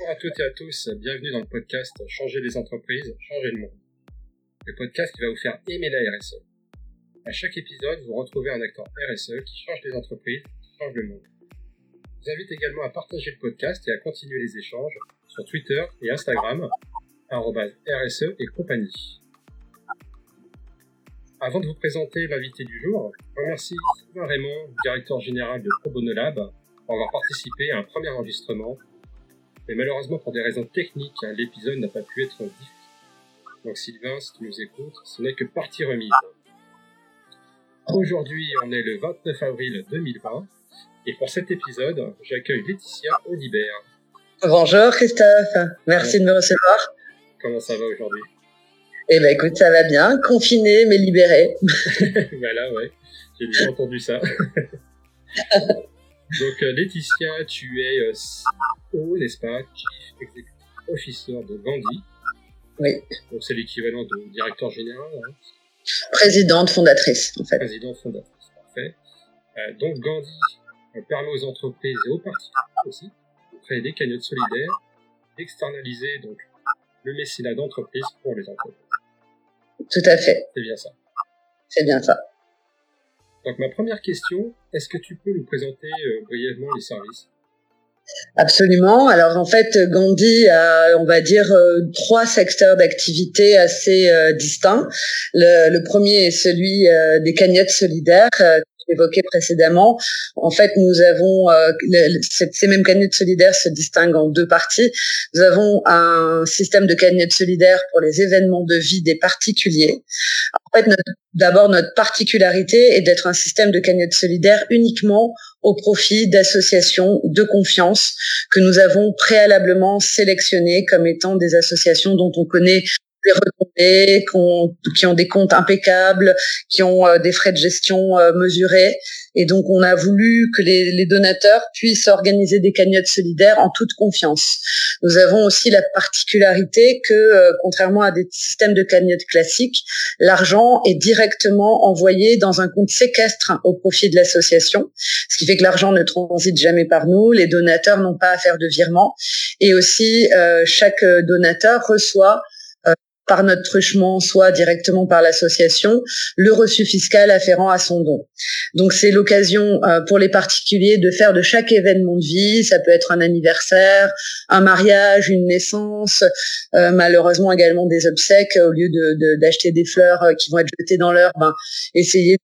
Bonjour à toutes et à tous, bienvenue dans le podcast Changer les entreprises, changer le monde. Le podcast qui va vous faire aimer la RSE. À chaque épisode, vous retrouvez un acteur RSE qui change les entreprises, qui change le monde. Je vous invite également à partager le podcast et à continuer les échanges sur Twitter et Instagram, RSE et compagnie. Avant de vous présenter l'invité du jour, je remercie Sylvain Raymond, directeur général de ProBonolab, pour avoir participé à un premier enregistrement mais malheureusement, pour des raisons techniques, hein, l'épisode n'a pas pu être diffusé. Donc Sylvain, si tu nous écoutes, ce n'est que partie remise. Aujourd'hui, on est le 29 avril 2020, et pour cet épisode, j'accueille Laetitia Olibert. Bonjour Christophe, merci de me recevoir. Comment ça va aujourd'hui? Eh ben écoute, ça va bien, confiné mais libéré. voilà, ouais, j'ai bien entendu ça. Donc euh, Laetitia, tu es euh, CEO, n'est-ce pas, Chief Executive Officer de Gandhi. Oui. Donc c'est l'équivalent de directeur général. Hein. Présidente fondatrice, en fait. Présidente fondatrice, parfait. Euh, donc Gandhi permet aux entreprises et aux particuliers aussi de créer des cagnottes solidaires, d'externaliser donc le mécénat d'entreprise pour les entreprises. Tout à fait. C'est bien ça. C'est bien ça. Donc ma première question, est-ce que tu peux nous présenter euh, brièvement les services? Absolument. Alors en fait, Gandhi a, on va dire, euh, trois secteurs d'activité assez euh, distincts. Le, le, premier est celui des cagnottes solidaires évoqué précédemment. En fait, nous avons euh, ces mêmes cagnottes solidaires se distinguent en deux parties. Nous avons un système de cagnottes solidaires pour les événements de vie des particuliers. En fait, d'abord notre particularité est d'être un système de cagnottes solidaires uniquement au profit d'associations de confiance que nous avons préalablement sélectionnées comme étant des associations dont on connaît les retombées, qui ont, des comptes impeccables, qui ont euh, des frais de gestion euh, mesurés. Et donc, on a voulu que les, les, donateurs puissent organiser des cagnottes solidaires en toute confiance. Nous avons aussi la particularité que, euh, contrairement à des systèmes de cagnottes classiques, l'argent est directement envoyé dans un compte séquestre au profit de l'association, ce qui fait que l'argent ne transite jamais par nous, les donateurs n'ont pas à faire de virement, et aussi chaque donateur reçoit par notre truchement, soit directement par l'association, le reçu fiscal afférent à son don. Donc c'est l'occasion euh, pour les particuliers de faire de chaque événement de vie, ça peut être un anniversaire, un mariage, une naissance, euh, malheureusement également des obsèques, au lieu d'acheter des fleurs euh, qui vont être jetées dans l'heure, ben, essayer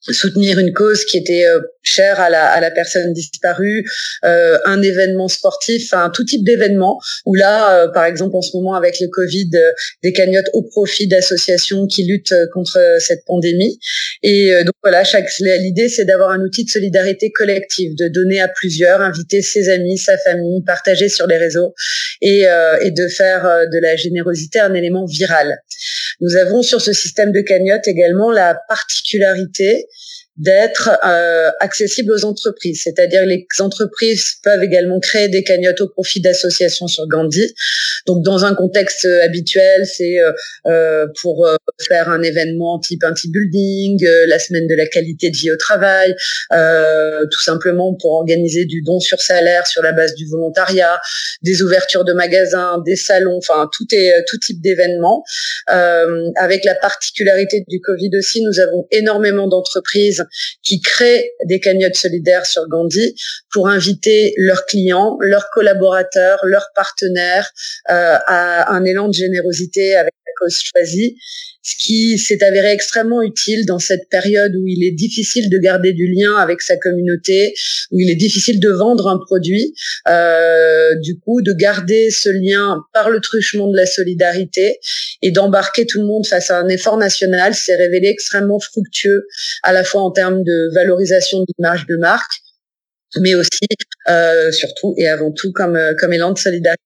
soutenir une cause qui était euh, chère à la, à la personne disparue, euh, un événement sportif, enfin tout type d'événement. Où là, euh, par exemple, en ce moment avec le Covid, euh, des cagnottes au profit d'associations qui luttent contre cette pandémie. Et donc voilà, chaque l'idée c'est d'avoir un outil de solidarité collective, de donner à plusieurs, inviter ses amis, sa famille, partager sur les réseaux et, et de faire de la générosité un élément viral. Nous avons sur ce système de cagnotte également la particularité d'être euh, accessible aux entreprises. C'est-à-dire les entreprises peuvent également créer des cagnottes au profit d'associations sur Gandhi. Donc dans un contexte euh, habituel, c'est euh, euh, pour faire un événement type anti-building, la semaine de la qualité de vie au travail, tout simplement pour organiser du don sur salaire sur la base du volontariat, des ouvertures de magasins, des salons, enfin tout est tout type d'événement. avec la particularité du Covid aussi, nous avons énormément d'entreprises qui créent des cagnottes solidaires sur Gandhi pour inviter leurs clients, leurs collaborateurs, leurs partenaires euh, à un élan de générosité avec cause choisie ce qui s'est avéré extrêmement utile dans cette période où il est difficile de garder du lien avec sa communauté, où il est difficile de vendre un produit. Euh, du coup, de garder ce lien par le truchement de la solidarité et d'embarquer tout le monde face à un effort national s'est révélé extrêmement fructueux, à la fois en termes de valorisation de l'image de marque, mais aussi, euh, surtout et avant tout, comme, euh, comme élan de solidarité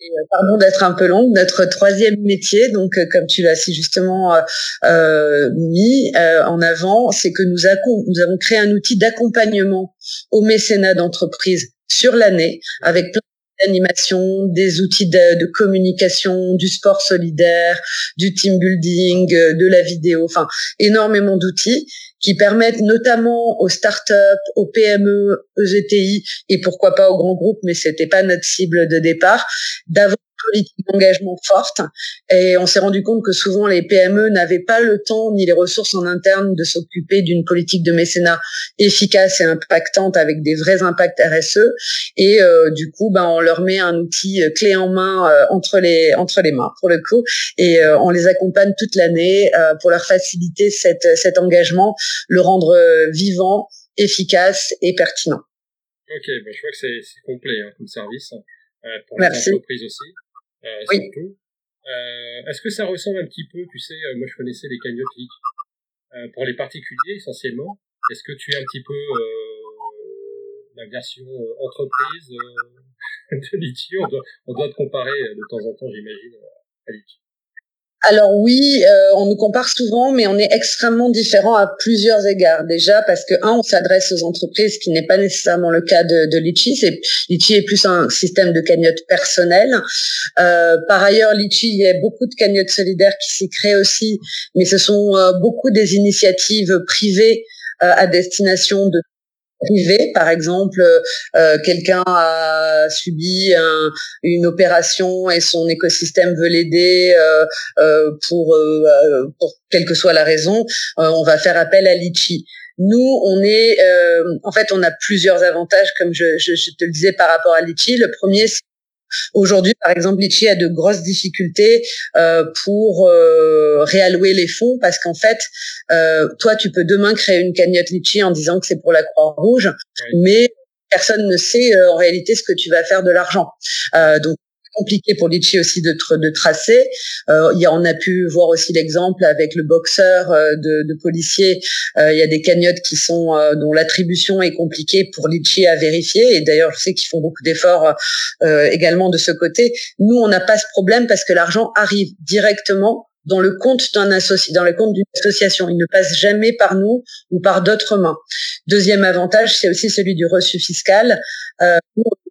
euh, pardon d'être un peu longue, notre troisième métier, donc euh, comme tu l'as si justement euh, mis en avant, c'est que nous, avons créé un outil d'accompagnement au mécénat d'entreprise sur l'année avec plein d'animation, des outils de, communication, du sport solidaire, du team building, de la vidéo, enfin énormément d'outils qui permettent notamment aux startups, aux PME, EGTI et pourquoi pas aux grands groupes, mais c'était pas notre cible de départ, d'avoir politique d'engagement forte. Et on s'est rendu compte que souvent les PME n'avaient pas le temps ni les ressources en interne de s'occuper d'une politique de mécénat efficace et impactante avec des vrais impacts RSE et euh, du coup ben on leur met un outil euh, clé en main euh, entre les entre les mains pour le coup. Et on les accompagne toute l'année pour leur faciliter cette, cet engagement, le rendre vivant, efficace et pertinent. Ok, ben je vois que c'est complet hein, comme service pour les entreprises aussi euh, oui. surtout. Euh, Est-ce que ça ressemble un petit peu, tu sais, euh, moi je connaissais les Litchi. Euh, pour les particuliers essentiellement, est-ce que tu es un petit peu euh, la version entreprise de Litchi? On doit, on doit te comparer de temps en temps, j'imagine, à Litchi. Alors oui, euh, on nous compare souvent, mais on est extrêmement différent à plusieurs égards. Déjà parce que un, on s'adresse aux entreprises, ce qui n'est pas nécessairement le cas de, de Litchi. Litchi est plus un système de cagnotte personnelle. Euh, par ailleurs, Litchi, il y a beaucoup de cagnottes solidaires qui s'y créent aussi, mais ce sont euh, beaucoup des initiatives privées à destination de privé, par exemple, euh, quelqu'un a subi un, une opération et son écosystème veut l'aider euh, euh, pour, pour quelle que soit la raison, on va faire appel à Litchi. Nous, on est, en fait, on a plusieurs avantages, comme je, je, je, te le disais par rapport à Litchi. Le premier, c'est Aujourd'hui, par exemple, Litchi a de grosses difficultés euh, pour euh, réallouer les fonds parce qu'en fait, euh, toi, tu peux demain créer une cagnotte Litchi en disant que c'est pour la Croix-Rouge, mais personne ne sait euh, en réalité ce que tu vas faire de l'argent. Euh, donc compliqué pour Litchi aussi de, tracer. Euh, y a, on a pu voir aussi l'exemple avec le boxeur euh, de, de policiers. Euh, il y a des cagnottes qui sont euh, dont l'attribution est compliquée pour Litchi à vérifier. Et d'ailleurs, je sais qu'ils font beaucoup d'efforts euh, également de ce côté. Nous, on n'a pas ce problème parce que l'argent arrive directement dans le compte d'un associé, dans le compte d'une association. Il ne passe jamais par nous ou par d'autres mains. Deuxième avantage, c'est aussi celui du reçu fiscal. Euh,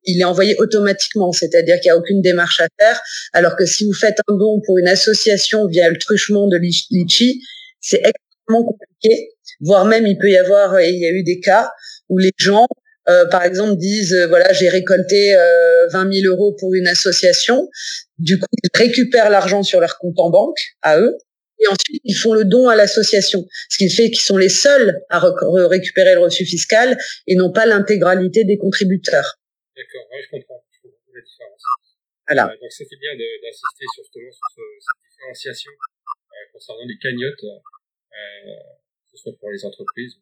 il est envoyé automatiquement, c'est-à-dire qu'il n'y a aucune démarche à faire. Alors que si vous faites un don pour une association via le truchement de Litchi, c'est extrêmement compliqué. Voire même, il peut y avoir, et il y a eu des cas où les gens, euh, par exemple, disent euh, voilà, j'ai récolté euh, 20 000 euros pour une association. Du coup, ils récupèrent l'argent sur leur compte en banque à eux. Et ensuite, ils font le don à l'association, ce qui fait qu'ils sont les seuls à récupérer le reçu fiscal et non pas l'intégralité des contributeurs. D'accord, ouais, je comprends. Je comprends la différence. Voilà. Euh, donc c'était bien d'insister sur, justement sur ce, cette différenciation euh, concernant les cagnottes, euh, que ce soit pour les entreprises.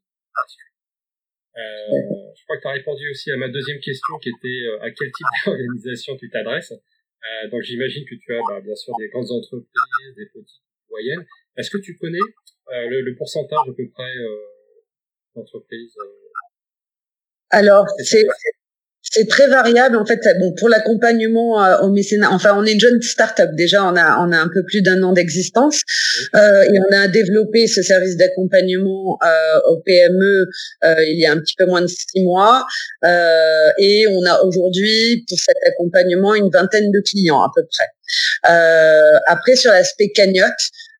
Euh, je crois que tu as répondu aussi à ma deuxième question qui était euh, à quel type d'organisation tu t'adresses. Euh, donc j'imagine que tu as bah, bien sûr des grandes entreprises, des petites, moyennes. Est-ce que tu connais euh, le, le, pourcentage à peu près d'entreprises Alors c'est c'est très variable en fait. Bon, pour l'accompagnement euh, au mécénat, enfin, on est une jeune start-up déjà. On a on a un peu plus d'un an d'existence euh, et on a développé ce service d'accompagnement euh, au PME euh, il y a un petit peu moins de six mois euh, et on a aujourd'hui pour cet accompagnement une vingtaine de clients à peu près. Euh, après sur l'aspect cagnotte,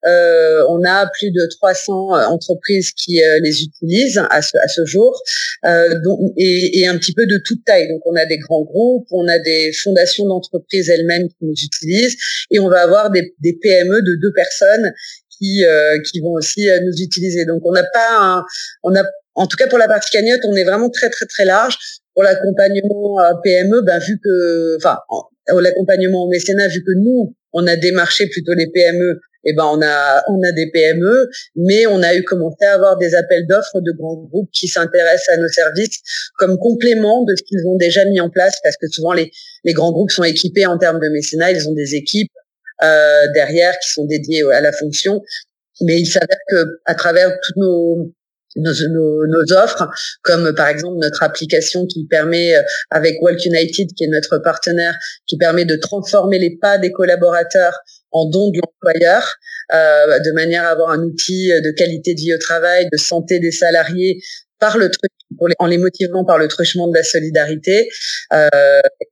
euh, on a plus de 300 euh, entreprises qui les utilisent à ce, jour, et, un petit peu de toute taille. Donc on a des grands groupes, on a des fondations d'entreprises elles-mêmes qui nous utilisent, et on va avoir des, PME de deux personnes qui qui vont aussi nous utiliser. Donc on n'a pas, un, on a en tout cas pour la partie cagnotte, on est vraiment très très très large. Pour l'accompagnement PME, ben vu que, enfin, l'accompagnement au mécénat, vu que nous on a démarché plutôt les PME eh ben on a on a des PME, mais on a eu commencé à avoir des appels d'offres de grands groupes qui s'intéressent à nos services comme complément de ce qu'ils ont déjà mis en place, parce que souvent les les grands groupes sont équipés en termes de mécénat, ils ont des équipes euh, derrière qui sont dédiées à la fonction, mais il s'avère que à travers toutes nos nos, nos, nos, offres, comme par exemple notre application qui permet, euh, avec Walk United, qui est notre partenaire, qui permet de transformer les pas des collaborateurs en dons de l'employeur, euh, de manière à avoir un outil de qualité de vie au travail, de santé des salariés par le truc, en les motivant par le truchement de la solidarité. Euh,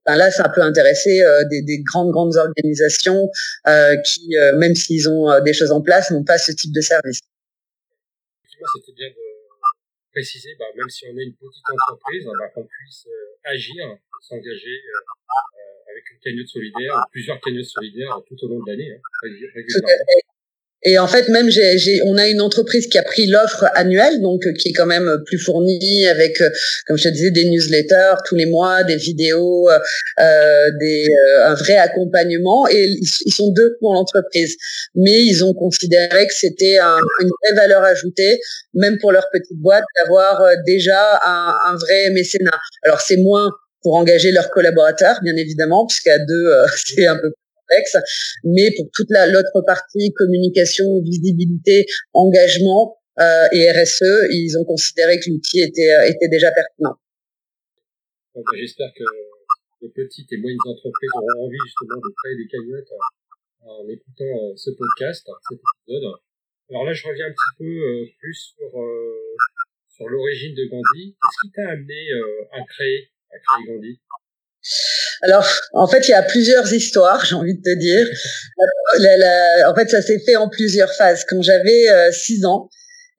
ben là, ça peut intéresser euh, des, des, grandes grandes organisations euh, qui, euh, même s'ils ont des choses en place, n'ont pas ce type de service. Préciser, bah, même si on est une petite entreprise, bah, qu'on puisse agir, s'engager avec une cagnotte solidaire, plusieurs cagnottes solidaires tout au long de l'année, hein, et en fait, même j'ai, on a une entreprise qui a pris l'offre annuelle, donc euh, qui est quand même euh, plus fournie avec, euh, comme je te disais, des newsletters tous les mois, des vidéos, euh, des, un vrai accompagnement. Et ils, sont deux pour l'entreprise, mais ils ont considéré que c'était un, une vraie valeur ajoutée, même pour leur petite boîte, d'avoir déjà un, vrai mécénat. Alors c'est moins pour engager leurs collaborateurs, bien évidemment, puisqu'à deux, c'est un peu mais pour toute la l'autre partie, communication, visibilité, engagement euh, et RSE, ils ont considéré que l'outil était, euh, était déjà pertinent. J'espère que les petites et moyennes entreprises auront envie justement de créer des cagnottes euh, en écoutant euh, ce podcast, cet épisode. Alors là, je reviens un petit peu plus sur, sur l'origine de Gandhi. Qu'est-ce qui t'a amené à créer, à créer Gandhi? Alors, en fait, il y a plusieurs histoires, j'ai envie de te dire. en fait, ça s'est fait en plusieurs phases. Quand j'avais euh, six ans,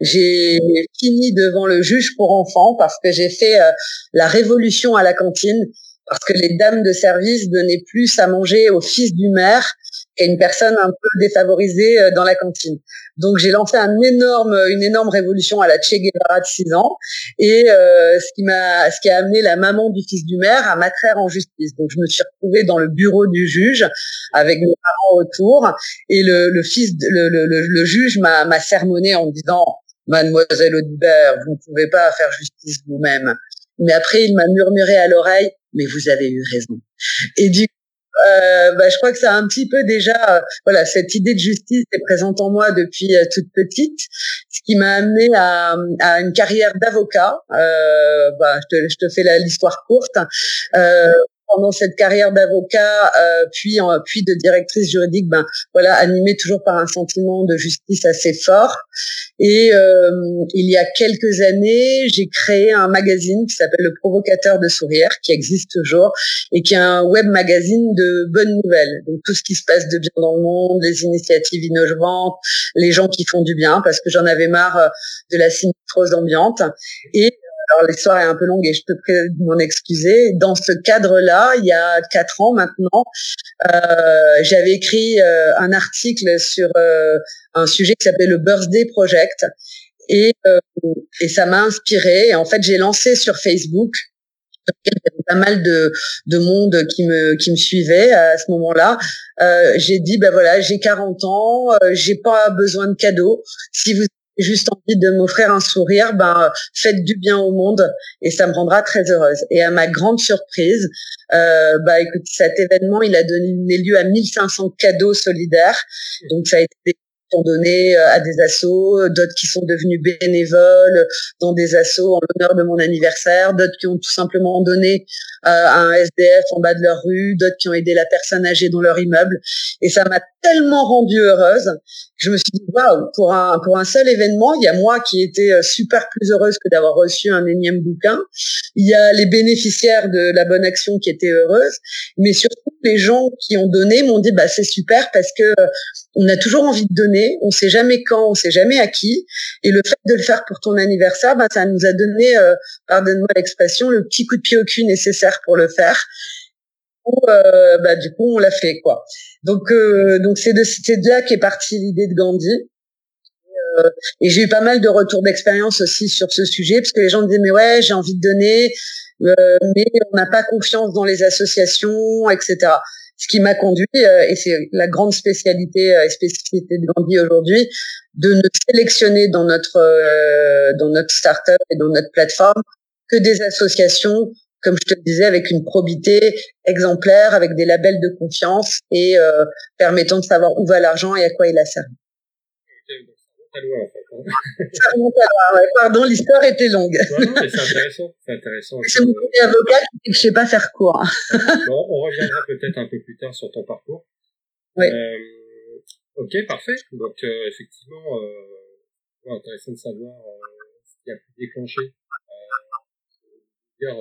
j'ai fini devant le juge pour enfants parce que j'ai fait euh, la révolution à la cantine parce que les dames de service donnaient plus à manger au fils du maire qu'à une personne un peu défavorisée euh, dans la cantine. Donc j'ai lancé un énorme, une énorme révolution à la Che de 6 ans, et euh, ce qui m'a, ce qui a amené la maman du fils du maire à m'attraire en justice. Donc je me suis retrouvée dans le bureau du juge avec mes parents autour, et le, le fils, le, le, le, juge m'a, m'a sermonné en me disant Mademoiselle Audibert, vous ne pouvez pas faire justice vous-même. Mais après, il m'a murmuré à l'oreille, mais vous avez eu raison. Et du euh, bah, je crois que ça a un petit peu déjà, euh, voilà, cette idée de justice est présente en moi depuis euh, toute petite, ce qui m'a amené à, à, une carrière d'avocat. Euh, bah, je, te, je te fais l'histoire courte. Pendant cette carrière d'avocat, euh, puis puis de directrice juridique, ben voilà, animée toujours par un sentiment de justice assez fort. Et euh, il y a quelques années, j'ai créé un magazine qui s'appelle Le Provocateur de sourire, qui existe toujours et qui est un web magazine de bonnes nouvelles. Donc tout ce qui se passe de bien dans le monde, les initiatives innovantes, les gens qui font du bien, parce que j'en avais marre euh, de la sinistrose ambiante. Alors l'histoire est un peu longue et je te prie de m'en excuser. Dans ce cadre-là, il y a quatre ans maintenant, euh, j'avais écrit euh, un article sur euh, un sujet qui s'appelle le Birthday Project et, euh, et ça m'a inspiré. En fait, j'ai lancé sur Facebook pas mal de, de monde qui me qui me suivait à ce moment-là. Euh, j'ai dit ben voilà, j'ai 40 ans, euh, j'ai pas besoin de cadeaux. Si vous juste envie de m'offrir un sourire, ben faites du bien au monde et ça me rendra très heureuse. Et à ma grande surprise, euh, bah écoute, cet événement, il a donné lieu à 1500 cadeaux solidaires. Donc ça a été donnés euh, à des assos, d'autres qui sont devenus bénévoles dans des assos en l'honneur de mon anniversaire, d'autres qui ont tout simplement donné euh, à un SDF en bas de leur rue, d'autres qui ont aidé la personne âgée dans leur immeuble. Et ça m'a tellement rendue heureuse je me suis dit, waouh, pour un, pour un seul événement, il y a moi qui étais euh, super plus heureuse que d'avoir reçu un énième bouquin. Il y a les bénéficiaires de la bonne action qui étaient heureuses, mais surtout les gens qui ont donné m'ont dit, bah, c'est super parce que on a toujours envie de donner, on sait jamais quand, on sait jamais à qui, et le fait de le faire pour ton anniversaire, bah, ça nous a donné, euh, pardonne-moi l'expression, le petit coup de pied au cul nécessaire pour le faire. Euh, bah, du coup, on l'a fait, quoi. Donc, euh, donc c'est de, de là qu'est partie l'idée de Gandhi. Euh, et j'ai eu pas mal de retours d'expérience aussi sur ce sujet, parce que les gens me disaient mais ouais, j'ai envie de donner, euh, mais on n'a pas confiance dans les associations, etc ce qui m'a conduit, euh, et c'est la grande spécialité euh, et spécificité de Gandhi aujourd'hui, de ne sélectionner dans notre euh, dans notre startup et dans notre plateforme que des associations, comme je te le disais, avec une probité exemplaire, avec des labels de confiance et permettant de savoir où va l'argent et à quoi il a servi. Ça remonte à ouais. Pardon, l'histoire était longue. C'est intéressant. C'est intéressant. C'est mon côté avocat qui je sais pas faire court. bon, on reviendra peut-être un peu plus tard sur ton parcours. Oui. Euh, ok, parfait. Donc, euh, effectivement, euh, intéressant de savoir euh, ce qui a pu déclencher, euh, dire,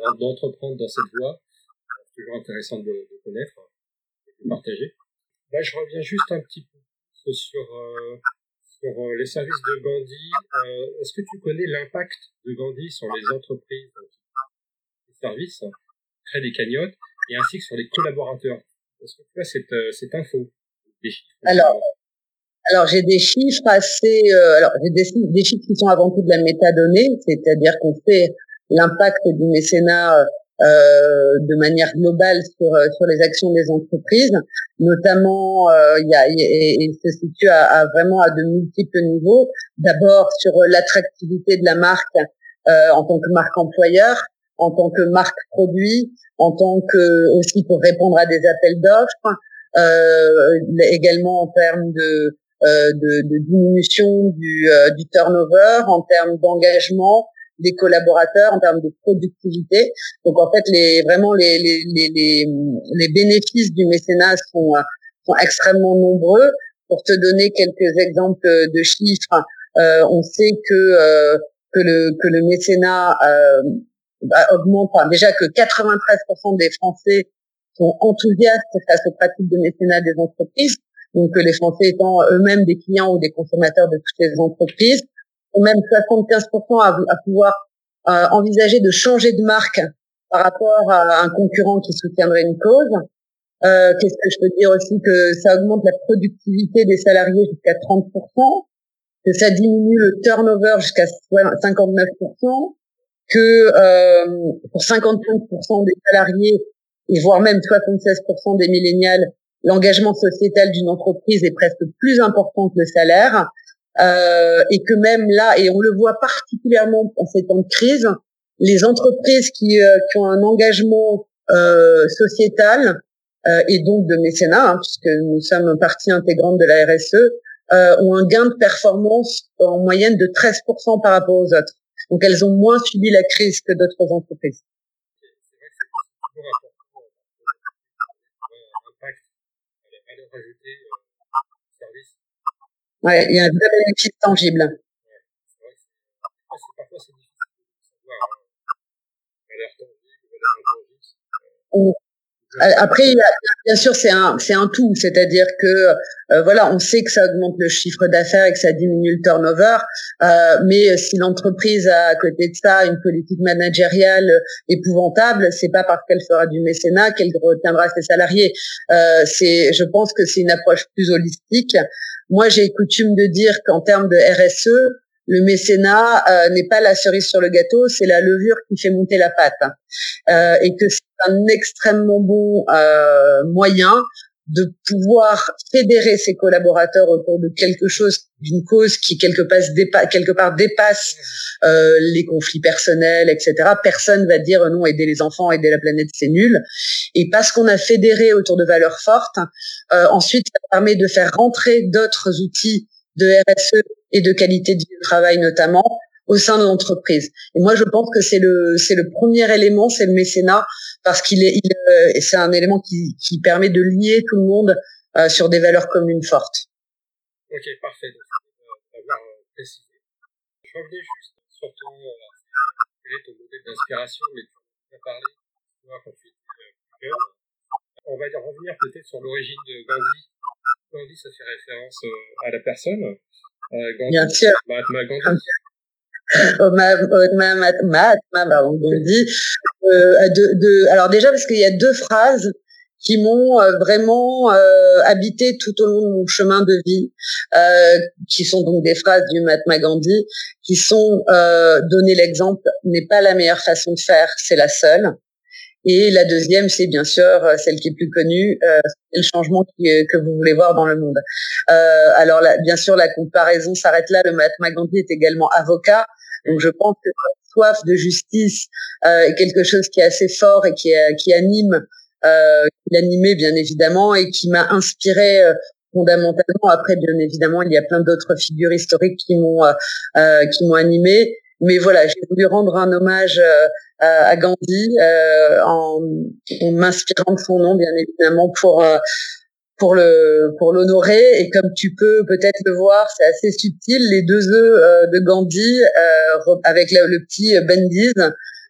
euh, d'entreprendre dans cette voie. C'est toujours intéressant de, de connaître et de partager. Là, je reviens juste un petit peu sur euh, sur les services de Gandhi. Est-ce que tu connais l'impact de Gandhi sur les entreprises, les services, créent des cagnottes, et ainsi que sur les collaborateurs? Est-ce que tu as cette, cette info Alors, alors j'ai des chiffres assez, euh, alors j'ai des, des, chiffres qui sont avant tout de la métadonnée, c'est-à-dire qu'on fait l'impact du mécénat euh, de manière globale sur euh, sur les actions des entreprises, notamment euh, il y a il se situe à, à, vraiment à de multiples niveaux. D'abord sur l'attractivité de la marque euh, en tant que marque employeur, en tant que marque produit, en tant que aussi pour répondre à des appels d'offres, euh, également en termes de euh, de, de, diminution du, euh, du turnover, en termes d'engagement des collaborateurs, en termes de productivité. Donc en fait, les, vraiment les, les, les, les bénéfices du mécénat sont, sont extrêmement nombreux. Pour te donner quelques exemples de chiffres, euh, on sait que euh, que le que le mécénat euh, augmente. Enfin, déjà que 93% des Français sont enthousiastes face aux pratiques de mécénat des entreprises donc euh, les Français étant eux-mêmes des clients ou des consommateurs de toutes les entreprises, ou même 75% à, à pouvoir euh, envisager de changer de marque par rapport à un concurrent qui soutiendrait une cause. Euh, Qu'est-ce que je peux dire aussi que ça augmente la productivité des salariés jusqu'à 30%, que ça diminue le turnover jusqu'à 59%, que euh, pour 55% des salariés et voire même 76% des millénials, l'engagement sociétal d'une entreprise est presque plus important que le salaire, euh, et que même là, et on le voit particulièrement en ces temps de crise, les entreprises qui, euh, qui ont un engagement euh, sociétal euh, et donc de mécénat, hein, puisque nous sommes partie intégrante de la RSE, euh, ont un gain de performance en moyenne de 13% par rapport aux autres. Donc elles ont moins subi la crise que d'autres entreprises. Ouais, il y a un vrai bénéfice tangible. Ouais, Euh, après, bien sûr, c'est un, c'est un tout, c'est-à-dire que euh, voilà, on sait que ça augmente le chiffre d'affaires et que ça diminue le turnover, euh, mais si l'entreprise a à côté de ça une politique managériale épouvantable, c'est pas parce qu'elle fera du mécénat qu'elle retiendra ses salariés. Euh, c'est, je pense que c'est une approche plus holistique. Moi, j'ai coutume de dire qu'en termes de RSE, le mécénat euh, n'est pas la cerise sur le gâteau, c'est la levure qui fait monter la pâte. Euh, et que c'est un extrêmement bon euh, moyen de pouvoir fédérer ses collaborateurs autour de quelque chose, d'une cause qui quelque part, dépasse, quelque part dépasse euh, les conflits personnels, etc. Personne va dire non, aider les enfants, aider la planète, c'est nul. Et parce qu'on a fédéré autour de valeurs fortes, euh, ensuite, ça permet de faire rentrer d'autres outils de RSE et de qualité de travail notamment au sein de l'entreprise. Et moi, je pense que c'est le c'est le premier élément, c'est le mécénat, parce qu'il est, il, euh, c'est un élément qui, qui permet de lier tout le monde euh, sur des valeurs communes fortes. Ok, parfait. Euh, précisé. Je revenais juste sur ton, quel est ton modèle d'inspiration, mais tu as parlé, quand tu étais. On va revenir peut-être sur l'origine de Gandhi. Gandhi, ça fait référence à la personne. Euh, Bien sûr. Alors déjà parce qu'il y a deux phrases qui m'ont euh, vraiment euh, habité tout au long de mon chemin de vie, euh, qui sont donc des phrases du Mahatma Gandhi, qui sont euh, donner l'exemple n'est pas la meilleure façon de faire, c'est la seule. Et la deuxième, c'est bien sûr euh, celle qui est plus connue, euh, le changement euh, que vous voulez voir dans le monde. Euh, alors là, bien sûr, la comparaison s'arrête là. Le Mahatma Gandhi est également avocat, donc je pense que la soif de justice euh, est quelque chose qui est assez fort et qui, qui anime, euh, qui bien évidemment et qui m'a inspiré fondamentalement. Après, bien évidemment, il y a plein d'autres figures historiques qui m'ont qui m'ont animé. Mais voilà, j'ai voulu rendre un hommage à Gandhi euh, en, en m'inspirant de son nom bien évidemment pour euh, pour le pour l'honorer. Et comme tu peux peut-être le voir c'est assez subtil les deux œufs euh, de Gandhi avec le, petit Bendiz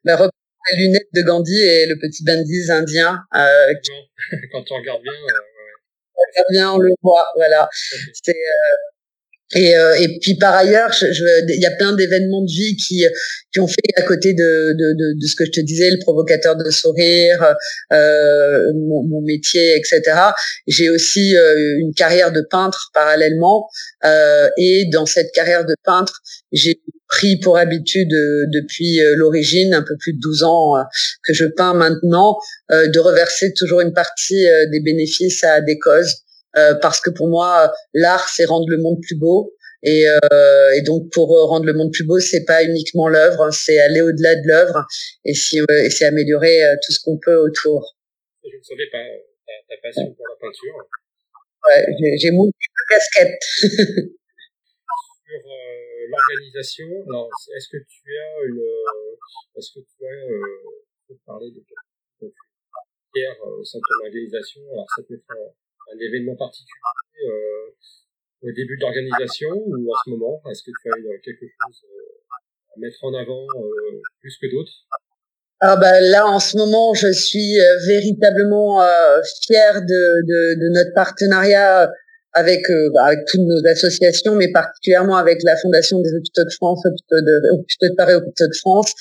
bah, les lunettes de Gandhi et le petit Bendiz indien quand on regarde bien on regarde bien on le voit voilà. C'est Et, euh, et puis par ailleurs, il je, y a plein d'événements de vie qui qui ont fait à côté de, de, de, de, ce que je te disais, le provocateur de sourire, euh, mon, mon, métier, etc. J'ai aussi euh, une carrière de peintre parallèlement, euh, et dans cette carrière de peintre, j'ai pris pour habitude depuis l'origine, un peu plus de 12 ans que je peins maintenant, de reverser toujours une partie des bénéfices à des causes. Euh, parce que pour moi, l'art, c'est rendre le monde plus beau. Et, euh, et, donc pour rendre le monde plus beau, c'est pas uniquement l'œuvre, c'est aller au-delà de l'œuvre et, si, et c'est améliorer euh, tout ce qu'on peut autour. Je ne savais pas ta, ta passion pour la peinture. Ouais, j'ai moult casquettes. Sur euh, l'organisation, alors est-ce que tu as une, est-ce que tu as euh, parler de quelque au sein de ton organisation? Alors ça peut être un événement particulier euh, au début de l'organisation ou en ce moment? Est-ce que tu as quelque chose euh, à mettre en avant euh, plus que d'autres? Ah bah là en ce moment je suis véritablement euh, fière de, de, de, notre partenariat avec, euh, bah, avec toutes nos associations, mais particulièrement avec la Fondation des hôpitaux de France, hôpitaux de Paris, hôpitaux de France.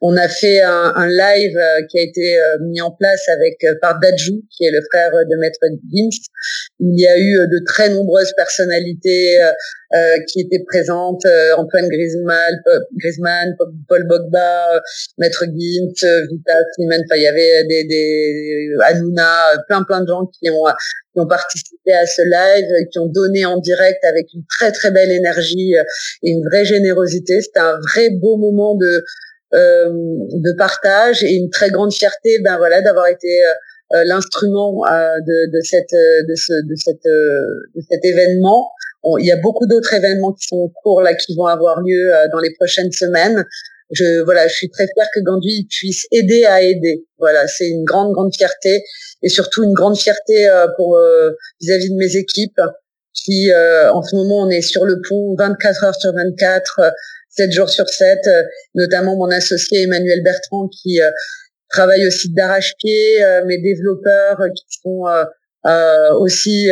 On a fait un, un live euh, qui a été euh, mis en place avec par Dajou, qui est le frère de Maître Gims. Il y a eu de très nombreuses personnalités qui étaient présentes, Antoine Griezmann, Paul Bogba, Maître Gims, Vita Slimane, enfin il y avait des, des plein plein de gens qui ont qui ont participé à ce live, qui ont donné en direct avec une très très belle énergie euh, et une vraie générosité. C'était un vrai beau moment de euh, de partage et une très grande fierté, ben voilà, d'avoir été euh, euh l'instrument euh, de, de cette de ce de cette de cet événement. il y a beaucoup d'autres événements qui sont en cours là, qui vont avoir lieu dans les prochaines semaines je voilà, je suis très fière que Gandhi puisse aider à aider. Voilà, c'est une grande grande fierté et surtout une grande fierté euh, pour euh, vis-à-vis de mes équipes qui euh, en ce moment on est sur le pont 24 heures sur 24, 7 jours sur 7, notamment mon associé Emmanuel Bertrand qui travaille au site d'arrache-pied, mes développeurs qui sont aussi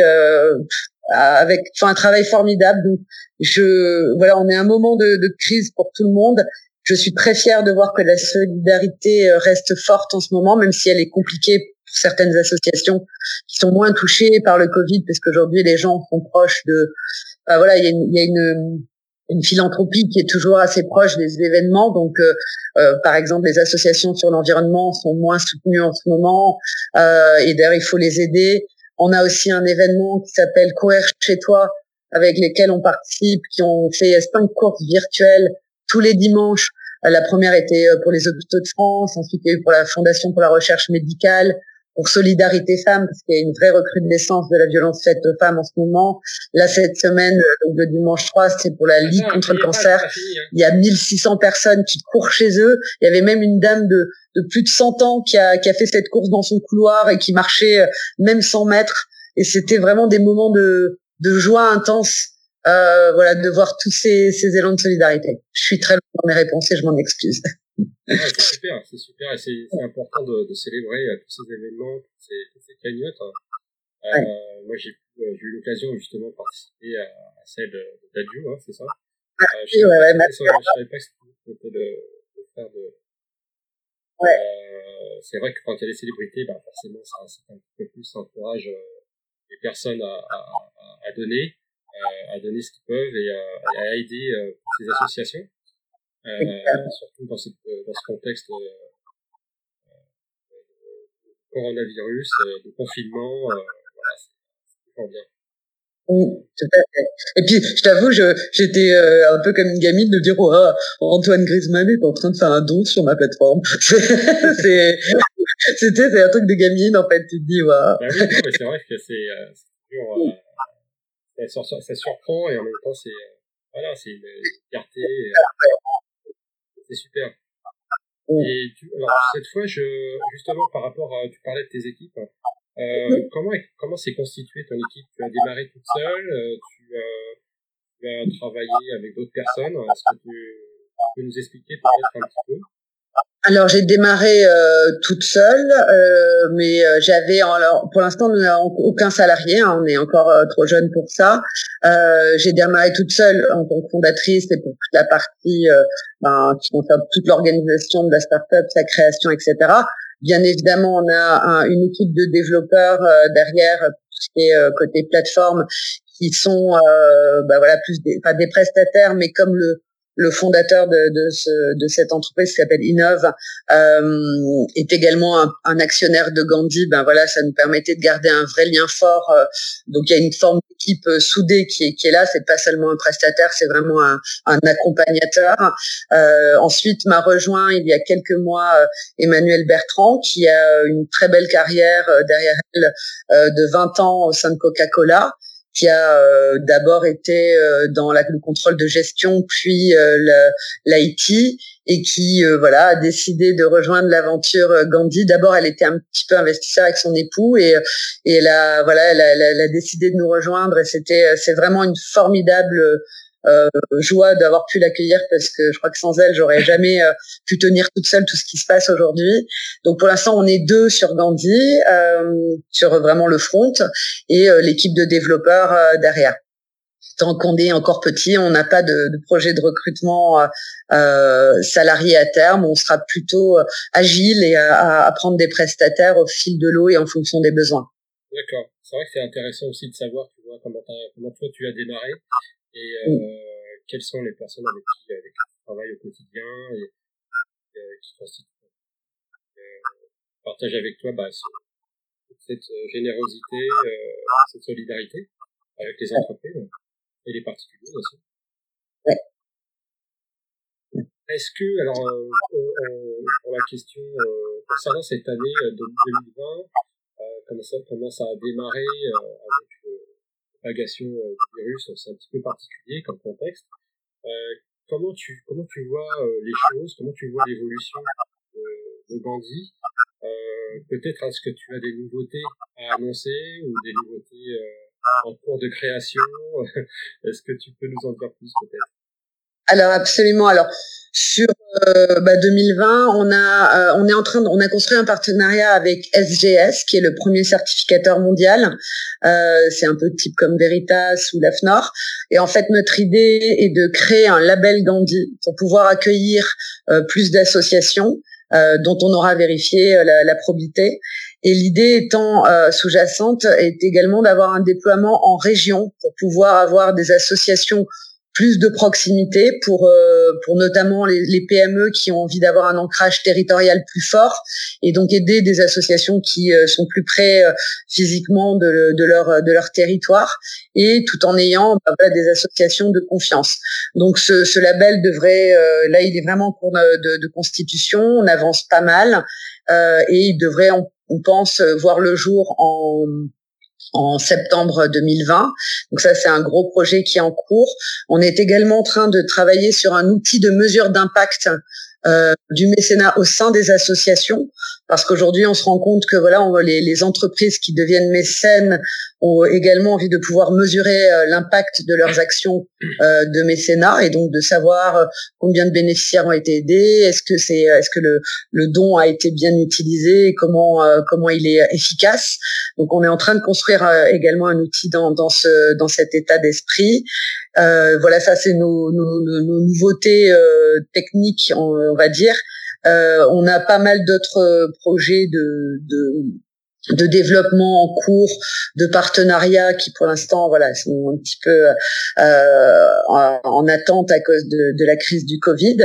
avec enfin un travail formidable. Donc je voilà on est un moment de, de crise pour tout le monde. Je suis très fière de voir que la solidarité euh, reste forte en ce moment, même si elle est compliquée pour certaines associations qui sont moins touchées par le Covid, parce qu'aujourd'hui les gens sont proches de, voilà, il y a, une, y a une, une, philanthropie qui est toujours assez proche des événements. Donc, euh, euh, par exemple, les associations sur l'environnement sont moins soutenues en ce moment, euh, et d'ailleurs il faut les aider. On a aussi un événement qui s'appelle Courir chez toi, avec lesquels on participe, qui ont fait cinq courses virtuelles tous les dimanches. La première était pour les hôpitaux de France, ensuite il y a eu pour la Fondation pour la recherche médicale, pour Solidarité Femmes, parce qu'il y a une vraie recrudescence de la violence faite aux femmes en ce moment. Là, cette semaine, euh, donc le dimanche 3, c'est pour la Ligue contre le cancer. Hein. Il y a 1600 personnes qui courent chez eux. Il y avait même une dame de, de plus de 100 ans qui a, qui a fait cette course dans son couloir et qui marchait même 100 mètres. Et c'était vraiment des moments de, de joie intense euh, voilà, de voir tous ces, ces élans de solidarité. Je suis très loin dans mes réponses et je m'en excuse. C'est super, c'est super et c'est important de, de célébrer euh, tous ces événements, toutes ces, toutes ces cagnottes. Euh, ouais. Moi, j'ai euh, eu l'occasion justement de participer à, à celle de Dadju, hein, c'est ça? Ah, euh, je, ouais, ouais, je savais pas que c'était le, le frère de... Ouais. Euh, c'est vrai que quand il y a des célébrités, bah, forcément, ça, ça un peu plus encourage les personnes à, à, à donner à donner ce qu'ils peuvent et à, aider euh, ces associations, euh, surtout dans, cette, euh, dans ce contexte de coronavirus, de confinement. voilà, c'est fort bien. Oui, tout à fait. Et puis, je t'avoue, j'étais un peu comme une gamine de dire, oh, Antoine Griezmann est en train de faire un don sur ma plateforme. c'est, c'était, c'est un truc de gamine, en fait. Tu te dis, waouh. Bah oui, c'est vrai que c'est, toujours, ça, ça, surprend et en même temps c'est euh, voilà c'est une fierté euh, c'est super. Et tu, alors cette fois je justement par rapport à tu parlais de tes équipes euh, comment comment s'est constituée ton équipe? Tu as démarré toute seule euh, tu, as, tu as travaillé avec d'autres personnes. Est-ce que tu peux nous expliquer peut-être un petit peu? Alors j'ai démarré euh, toute seule, euh, mais euh, j'avais alors pour l'instant aucun salarié, hein, on est encore trop jeune pour ça. j'ai démarré toute seule en tant que fondatrice et pour toute la partie ben, qui concerne toute l'organisation de la startup, sa création, etc. Bien évidemment, on a une équipe de développeurs derrière côté plateforme qui sont ben, voilà plus des, pas des prestataires, mais comme le le fondateur de, de, ce, de cette entreprise qui s'appelle Innov euh, est également un, un, actionnaire de Gandhi. Ben voilà, ça nous permettait de garder un vrai lien fort. Euh, donc il y a une forme d'équipe euh, soudée qui est, qui est là. C'est pas seulement un prestataire, c'est vraiment un, un accompagnateur. Euh, ensuite, m'a rejoint il y a quelques mois euh, Emmanuel Bertrand, qui a une très belle carrière derrière elle de 20 ans au sein de Coca-Cola qui a euh, d'abord été euh, dans la, le contrôle de gestion, puis euh, l'IT, et qui voilà a décidé de rejoindre l'aventure Gandhi. D'abord, elle était un petit peu investisseur avec son époux, et, et elle a voilà, elle a, elle a décidé de nous rejoindre. Et c'était c'est vraiment une formidable euh, joie d'avoir pu l'accueillir parce que je crois que sans elle, j'aurais jamais euh, pu tenir toute seule tout ce qui se passe aujourd'hui. Donc pour l'instant, on est deux sur Gandhi, euh, sur vraiment le front, et l'équipe de développeurs derrière. Tant qu'on est encore petit, on n'a pas de, projet de recrutement salarié à terme. On sera plutôt agile et à, à prendre des prestataires au fil de l'eau et en fonction des besoins. D'accord. C'est vrai que c'est intéressant aussi de savoir, tu vois, comment, comment toi tu as démarré et euh, quelles sont les personnes avec qui, avec qui tu travailles au quotidien et, euh, qui constituent euh, partage avec toi bah, cette générosité, euh, cette solidarité avec les entreprises et les particuliers aussi. Ouais. Est-ce que, alors, euh, euh, pour la question euh, concernant cette année 2020, comment ça, comment ça a démarré avec propagation euh, virus, c'est un petit peu particulier comme contexte. Euh, comment tu comment tu vois euh, les choses, comment tu vois l'évolution de Gandhi? Peut-être est-ce que tu as des nouveautés à annoncer ou des nouveautés en cours de création? Est-ce que tu peux nous en dire plus peut-être? Alors absolument. Alors sur euh, bah, 2020, on a euh, on est en train de, on a construit un partenariat avec SGS qui est le premier certificateur mondial. Euh, c'est un peu type comme Veritas ou l'AFNOR. Et en fait, notre idée est de créer un label Gandhi pour pouvoir accueillir euh, plus d'associations. dont on aura vérifié la, la probité. Et l'idée étant sous-jacente est également d'avoir un déploiement en région pour pouvoir avoir des associations plus de proximité pour euh, pour notamment les, les, PME qui ont envie d'avoir un ancrage territorial plus fort et donc aider des associations qui euh, sont plus près euh, physiquement de, de, leur de leur territoire et tout en ayant bah, des associations de confiance. Donc ce, ce label devrait là il est vraiment en cours de, de, constitution, on avance pas mal et il devrait on, on pense voir le jour en en septembre 2020. Donc ça, c'est un gros projet qui est en cours. On est également en train de travailler sur un outil de mesure d'impact euh, du mécénat au sein des associations, parce qu'aujourd'hui on se rend compte que voilà, les, les entreprises qui deviennent mécènes ont également envie de pouvoir mesurer euh, l'impact de leurs actions euh, de mécénat et donc de savoir euh, combien de bénéficiaires ont été aidés, est-ce que c'est, est-ce que le, le don a été bien utilisé, comment comment il est efficace. Donc on est en train de construire également un outil dans dans ce dans cet état d'esprit. voilà, ça c'est nos, nos, nos, nouveautés techniques, on, on va dire. Euh, on a pas mal d'autres projets de, de de développement en cours, de partenariats qui pour l'instant voilà sont un petit peu euh, en, attente à cause de, de, la crise du Covid.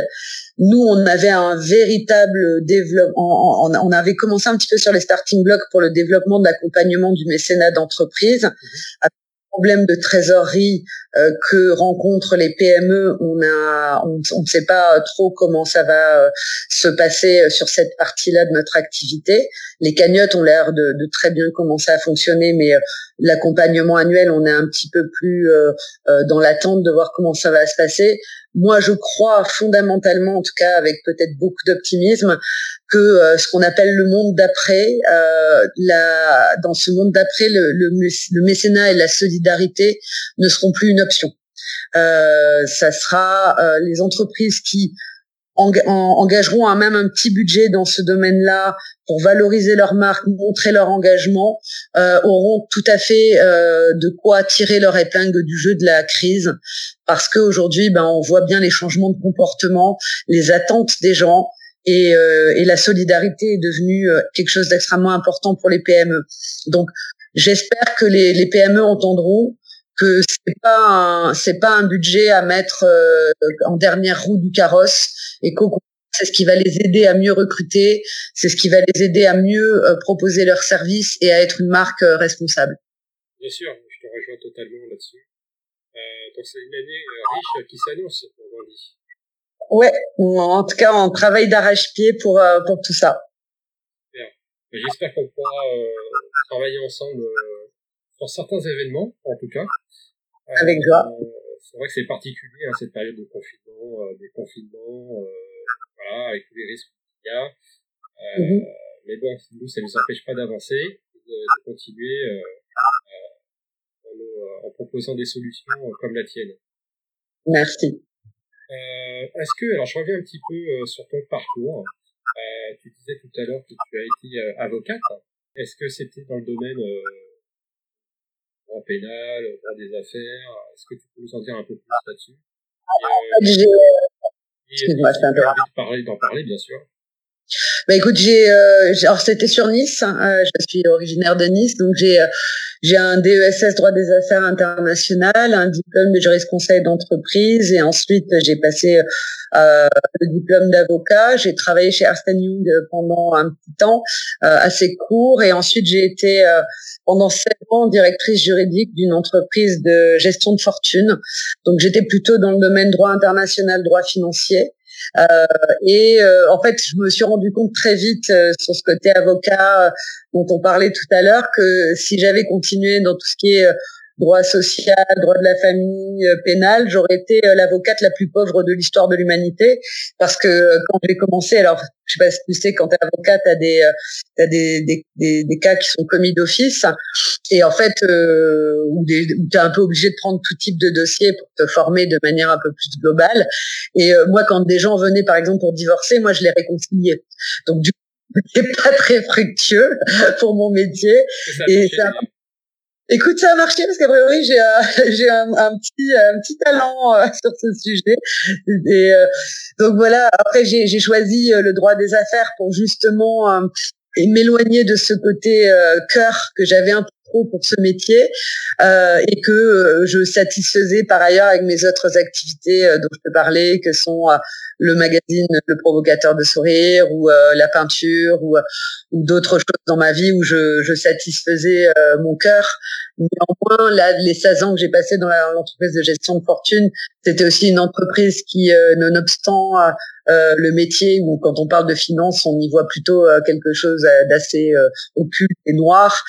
Nous, on avait un véritable développement. On, on, avait commencé un petit peu sur les starting blocks pour le développement de l'accompagnement du mécénat d'entreprise. Mmh problème de trésorerie euh, que rencontrent les PME, on a, on ne sait pas trop comment ça va euh, se passer euh, sur cette partie-là de notre activité. Les cagnottes ont l'air de, de, très bien commencer à fonctionner, mais l'accompagnement annuel, on est un petit peu plus dans l'attente de voir comment ça va se passer. Moi, je crois fondamentalement, en tout cas avec peut-être beaucoup d'optimisme, que euh, ce qu'on appelle le monde d'après, euh, dans ce monde d'après, le, le, mécénat et la solidarité ne seront plus une option. Euh, ça sera euh, les entreprises qui engageront un, même un petit budget dans ce domaine-là pour valoriser leur marque, montrer leur engagement, euh, auront tout à fait euh, de quoi tirer leur épingle du jeu de la crise, parce qu'aujourd'hui, ben, on voit bien les changements de comportement, les attentes des gens, et, euh, et la solidarité est devenue euh, quelque chose d'extrêmement important pour les PME. Donc, j'espère que les, les PME entendront que c'est pas c'est pas un budget à mettre euh, en dernière roue du carrosse et qu'au c'est ce qui va les aider à mieux recruter, c'est ce qui va les aider à mieux euh, proposer leurs services et à être une marque euh, responsable. Bien sûr, je te rejoins totalement là-dessus. donc c'est une année riche qui s'annonce pour Gandhi. Ouais, en tout cas, on travaille d'arrache-pied pour pour tout ça. J'espère qu'on pourra travailler ensemble pour certains événements, en tout cas. Avec joie. Euh, c'est vrai que c'est particulier, hein, cette période de confinement, euh, des confinements, euh, voilà, avec tous les risques qu'il y a. Mhm. Mais bon, nous, ça ne nous empêche pas d'avancer, de, de, continuer en, en, proposant des solutions comme la tienne. Merci. Euh, Est-ce que, alors je reviens un petit peu sur ton parcours. Euh, tu disais tout à l'heure que tu as été avocate. Est-ce que c'était dans le domaine droit pénal, droit des affaires. Est-ce que tu peux nous en dire un peu plus là-dessus euh, Excuse-moi, c'est envie de parler, d'en parler, bien sûr. Bah écoute, j'ai, euh, alors c'était sur Nice. Hein, euh, je suis originaire de Nice, donc j'ai euh, j'ai un DESS droit des affaires international, un diplôme de juriste conseil d'entreprise, et ensuite j'ai passé euh, le diplôme d'avocat. J'ai travaillé chez Ernst Young pendant un petit temps, assez court, et ensuite j'ai été pendant sept ans directrice juridique d'une entreprise de gestion de fortune. Donc j'étais plutôt dans le domaine droit international, droit financier. Euh, et euh, en fait, je me suis rendu compte très vite euh, sur ce côté avocat dont on parlait tout à l'heure que si j'avais continué dans tout ce qui est droit social, droit de la famille, pénal, j'aurais été l'avocate la plus pauvre de l'histoire de l'humanité. Parce que quand j'ai commencé, alors je sais pas si tu sais, quand tu es avocate, tu as, des, as des, des, des, des, cas qui sont commis d'office et en fait, euh, où tu es un peu obligé de prendre tout type de dossier pour te former de manière un peu plus globale. Et moi, quand des gens venaient, par exemple, pour divorcer, moi, je les réconciliais. Donc, du coup, c'est pas très fructueux pour mon métier. Et ça, Écoute, ça a marché parce qu'à priori j'ai euh, j'ai un, un, petit un petit talent euh, sur ce sujet. Et euh, donc voilà. Après j'ai j'ai choisi le droit des affaires pour justement m'éloigner de ce côté cœur que j'avais un peu pour ce métier et que je satisfaisais par ailleurs avec mes autres activités dont je peux parler, que sont le magazine Le Provocateur de Sourire ou la peinture ou ou d'autres choses dans ma vie où je, je satisfaisais euh, mon cœur. Néanmoins, là, les 16 ans que j'ai passé dans l'entreprise de gestion de fortune, c'était aussi une entreprise qui, euh, nonobstant euh, le métier où quand on parle de finance, on y voit plutôt quelque chose d'assez occulte et noir.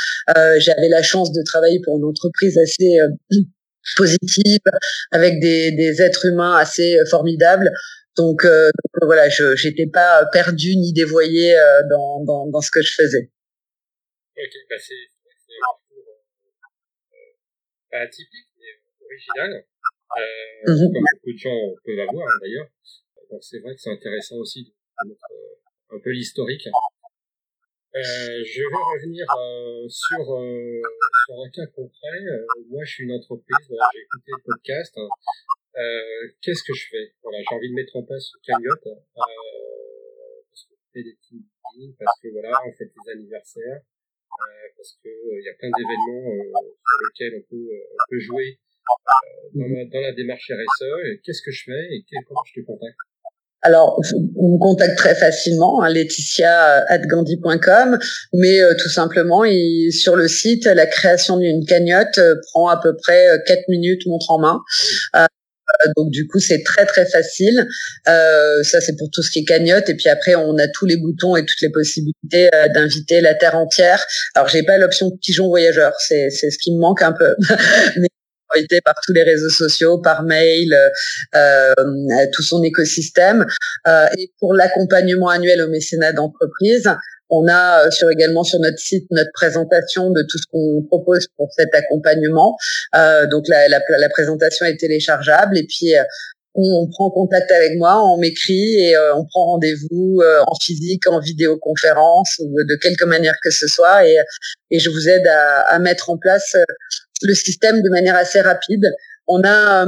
J'avais la chance de travailler pour une entreprise assez positive, avec des, des êtres humains assez formidables. Donc, euh, donc voilà, je j'étais pas perdu ni dévoyé euh, dans, dans, dans ce que je faisais. Ok, bah c'est un parcours euh, pas atypique mais original, euh, mm -hmm. comme beaucoup de gens peuvent avoir hein, d'ailleurs. Donc c'est vrai que c'est intéressant aussi de mettre un peu l'historique. Euh, je vais revenir euh, sur, euh, sur un cas concret. moi, je suis une entreprise, voilà, j'ai écouté le podcast. Euh, qu'est-ce que je fais? Voilà, j'ai envie de mettre en place une cagnotte euh, parce que fait des team parce que voilà, on fait des anniversaires, euh, parce que il y a plein d'événements sur lesquels on peut on peut jouer dans, la, dans la démarche RSE. Qu'est-ce que je fais et comment je te contacte? Alors, on me contacte très facilement, hein, laetitia.gandhi.com, mais euh, tout simplement, il, sur le site, la création d'une cagnotte euh, prend à peu près 4 minutes montre en main. Euh, donc du coup c'est très très facile. Euh, ça c'est pour tout ce qui est cagnotte et puis après on a tous les boutons et toutes les possibilités euh, d'inviter la terre entière. Alors j'ai pas l'option pigeon voyageur, c'est c'est ce qui me manque un peu. invité par tous les réseaux sociaux, par mail, euh, tout son écosystème. Euh, et pour l'accompagnement annuel au mécénat d'entreprise, on a euh, sur également sur notre site notre présentation de tout ce qu'on propose pour cet accompagnement. Euh, donc la, la, la, présentation est téléchargeable et puis euh, on, prend contact avec moi, on m'écrit et euh, on prend rendez-vous euh, en physique, en vidéoconférence ou de quelque manière que ce soit et, et je vous aide à, à mettre en place le système de manière assez rapide. On a,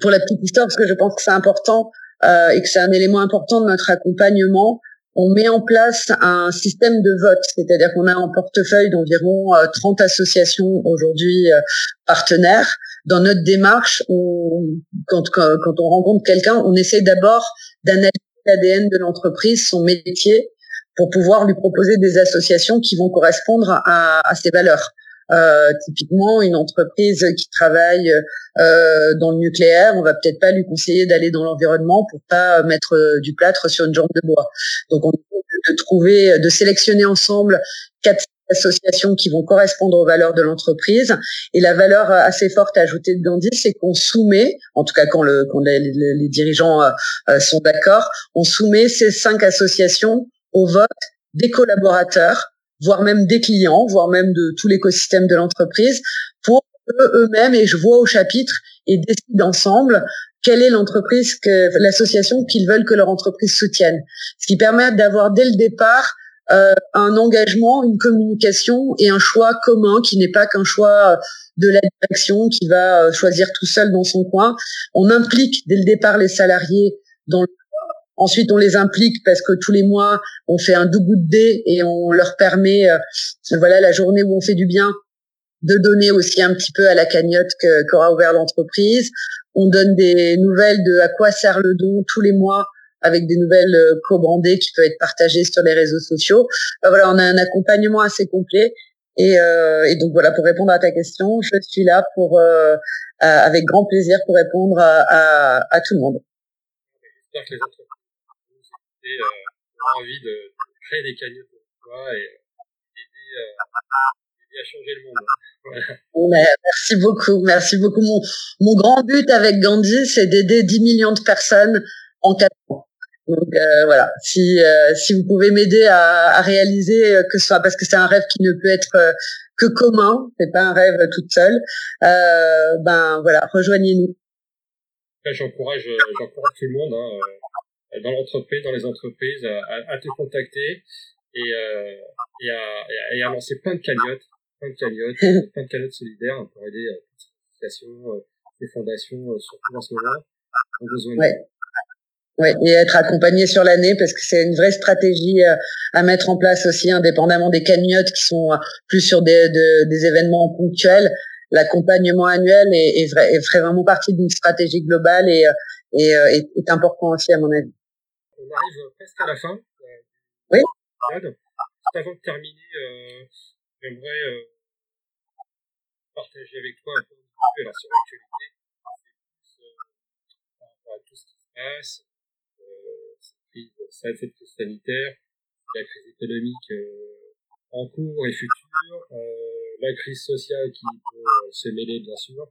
pour la petite histoire, parce que je pense que c'est important et que c'est un élément important de notre accompagnement, on met en place un système de vote, c'est-à-dire qu'on a un portefeuille d'environ 30 associations aujourd'hui partenaires dans notre démarche, quand, on rencontre quelqu'un, on essaie d'abord d'analyser l'ADN de l'entreprise, son métier, pour pouvoir lui proposer des associations qui vont correspondre à ses valeurs. Euh, typiquement, une entreprise qui travaille euh, dans le nucléaire, on va peut-être pas lui conseiller d'aller dans l'environnement pour pas mettre du plâtre sur une jambe de bois. Donc, on de trouver, de sélectionner ensemble quatre associations qui vont correspondre aux valeurs de l'entreprise. Et la valeur assez forte ajoutée de Gandhi, c'est qu'on soumet, en tout cas quand, le, quand les, les, dirigeants euh, euh, sont d'accord, on soumet ces cinq associations au vote des collaborateurs, voire même des clients, voire même de tout l'écosystème de l'entreprise, pour eux-mêmes, et je vois au chapitre, et décident ensemble quelle est l'entreprise que l'association qu'ils veulent que leur entreprise soutienne. Ce qui permet d'avoir dès le départ euh, un engagement, une communication et un choix commun qui n'est pas qu'un choix de la direction qui va euh, choisir tout seul dans son coin. On implique dès le départ les salariés dans le Ensuite, on les implique parce que tous les mois, on fait un doux de dé et on leur permet, euh, voilà, la journée où on fait du bien, de donner aussi un petit peu à la cagnotte qu'aura ouvert l'entreprise. On donne des nouvelles de à quoi sert le don tous les mois avec des nouvelles euh, co-brandées qui peuvent être partagées sur les réseaux sociaux. voilà, on a un accompagnement assez complet. Et, euh, et, donc voilà, pour répondre à ta question, je suis là pour euh, avec grand plaisir pour répondre à, à, à tout le monde. Ont envie de créer des cagnottes pour toi et d'aider à changer le monde. merci beaucoup, merci beaucoup. Mon, mon grand but avec Gandhi, c'est d'aider 10 millions de personnes en 4 ans. Donc euh, voilà, si euh, si vous pouvez m'aider à, à, réaliser euh, que ce soit parce que c'est un rêve qui ne peut être que commun, c'est pas un rêve toute seule. ben voilà, rejoignez-nous. J'encourage j'encourage tout le monde hein, dans l'entreprise, dans les entreprises, à, à te contacter et, et, à, et, à, lancer plein de cagnottes, plein de cagnottes, plein de cagnottes solidaires pour aider les associations, les fondations, surtout en ce moment, ont besoin de Ouais, et être accompagné sur l'année parce que c'est une vraie stratégie euh, à mettre en place aussi, indépendamment des cagnottes qui sont euh, plus sur des, des événements ponctuels. L'accompagnement annuel est, est, vrai, est, vraiment partie d'une stratégie globale et, euh, et est, important aussi à mon avis. On arrive presque à la fin. oui. avant de terminer, euh, j'aimerais euh, partager avec toi un peu alors, sur l'actualité, par rapport à tout ce qui se passe, cette crise sanitaire, la crise économique euh, en cours et future, euh, la crise sociale qui peut euh, se mêler bien sûr,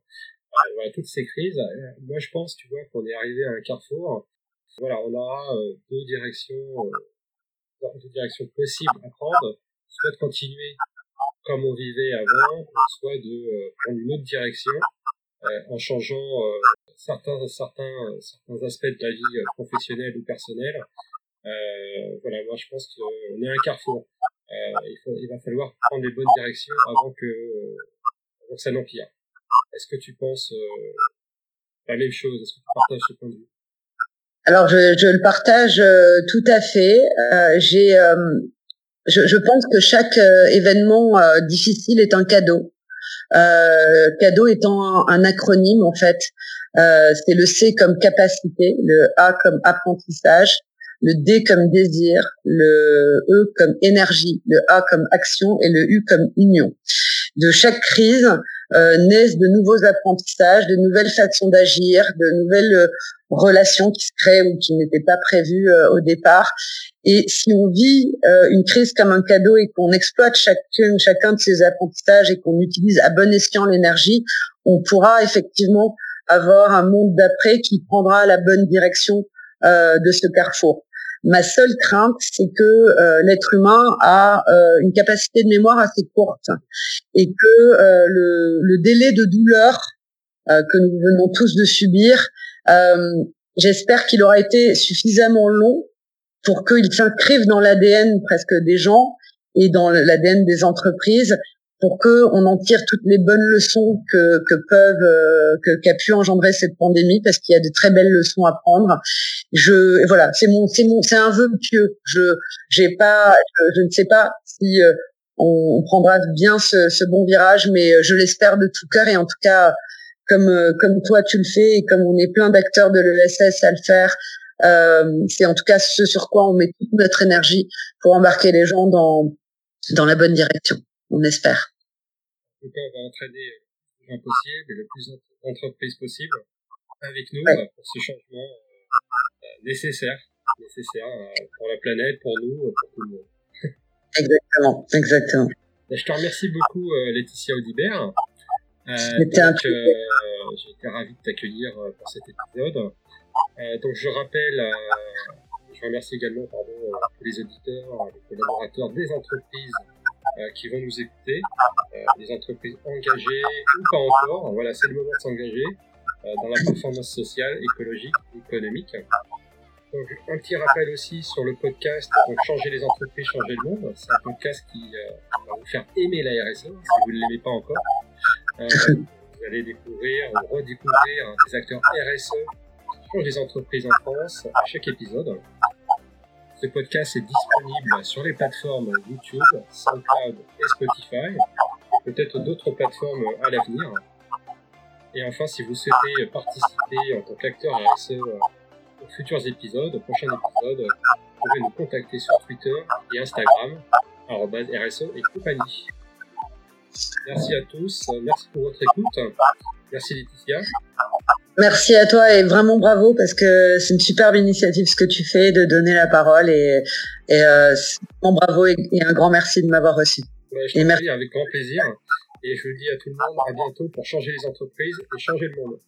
voilà, toutes ces crises. moi je pense, tu vois, qu'on est arrivé à un carrefour. Voilà, on aura deux directions, deux directions possibles à prendre, soit de continuer comme on vivait avant, soit de prendre une autre direction en changeant certains, certains, certains aspects de la vie professionnelle ou personnelle euh, voilà, moi je pense qu'on est à un carrefour. Euh, il, faut, il va falloir prendre les bonnes directions avant que, avant que ça n'empire. Est-ce que tu penses euh, la même chose? Est-ce que tu partages ce point de vue? Alors je, je le partage euh, tout à fait. Euh, j'ai, euh, je, je, pense que chaque événement difficile est un cadeau. cadeau étant un, un, acronyme en fait. c'est le C comme capacité, le A comme apprentissage, le D comme désir, le E comme énergie, le A comme action et le U comme union. De chaque crise euh, naissent de nouveaux apprentissages, de nouvelles façons d'agir, de nouvelles euh, relations qui se créent ou qui n'étaient pas prévues euh, au départ. Et si on vit euh, une crise comme un cadeau et qu'on exploite chacun, chacun de ces apprentissages et qu'on utilise à bon escient l'énergie, on pourra effectivement avoir un monde d'après qui prendra la bonne direction de ce carrefour. Ma seule crainte, c'est que euh, l'être humain a euh, une capacité de mémoire assez courte et que euh, le, le, délai de douleur que nous venons tous de subir J'espère qu'il aura été suffisamment long pour qu'il s'inscrive dans l'ADN presque des gens et dans l'ADN des entreprises pour que on en tire toutes les bonnes leçons que, que peuvent euh, que qu'a pu engendrer cette pandémie parce qu'il y a de très belles leçons à prendre. Je voilà, c'est mon c'est mon c'est un vœu pieux. Je j'ai pas je, ne sais pas si euh, on, prendra bien ce, ce bon virage mais euh, je l'espère de tout cœur et en tout cas comme comme toi tu le fais et comme on est plein d'acteurs de l'ESS à le faire c'est en tout cas ce sur quoi on met toute notre énergie pour embarquer les gens dans dans la bonne direction. On espère. En tout cas, on va entraîner le plus possible et le plus d'entreprises possible avec nous euh, pour ce changement euh, nécessaire, nécessaire pour la planète, pour nous, pour tout le monde. exactement, exactement. Je te remercie beaucoup, Laetitia Audibert. Euh, J'étais ravi de t'accueillir pour cet épisode. Euh, donc je rappelle, euh, je remercie également pardon, euh, tous les auditeurs, les collaborateurs des entreprises qui vont nous écouter, les entreprises engagées ou pas encore. Voilà, c'est le moment de s'engager dans la performance sociale, écologique, économique. Donc, un petit rappel aussi sur le podcast, donc changer les entreprises, changer le monde. C'est un podcast qui va vous faire aimer la RSE, si vous ne l'aimez pas encore. vous allez découvrir ou redécouvrir des acteurs RSE pour les entreprises en France à chaque épisode. Ce podcast est disponible sur les plateformes YouTube, SoundCloud et Spotify, peut-être d'autres plateformes à l'avenir. Et enfin, si vous souhaitez participer en tant qu'acteur RSE aux futurs épisodes, aux prochains épisodes, vous pouvez nous contacter sur Twitter et Instagram, RSE et compagnie. Merci à tous, merci pour votre écoute. Merci Laetitia. Merci à toi et vraiment bravo parce que c'est une superbe initiative ce que tu fais de donner la parole et, et euh, bravo et, un grand merci de m'avoir reçu. et merci avec grand plaisir et je vous dis à tout le monde à bientôt pour changer les entreprises et changer le monde.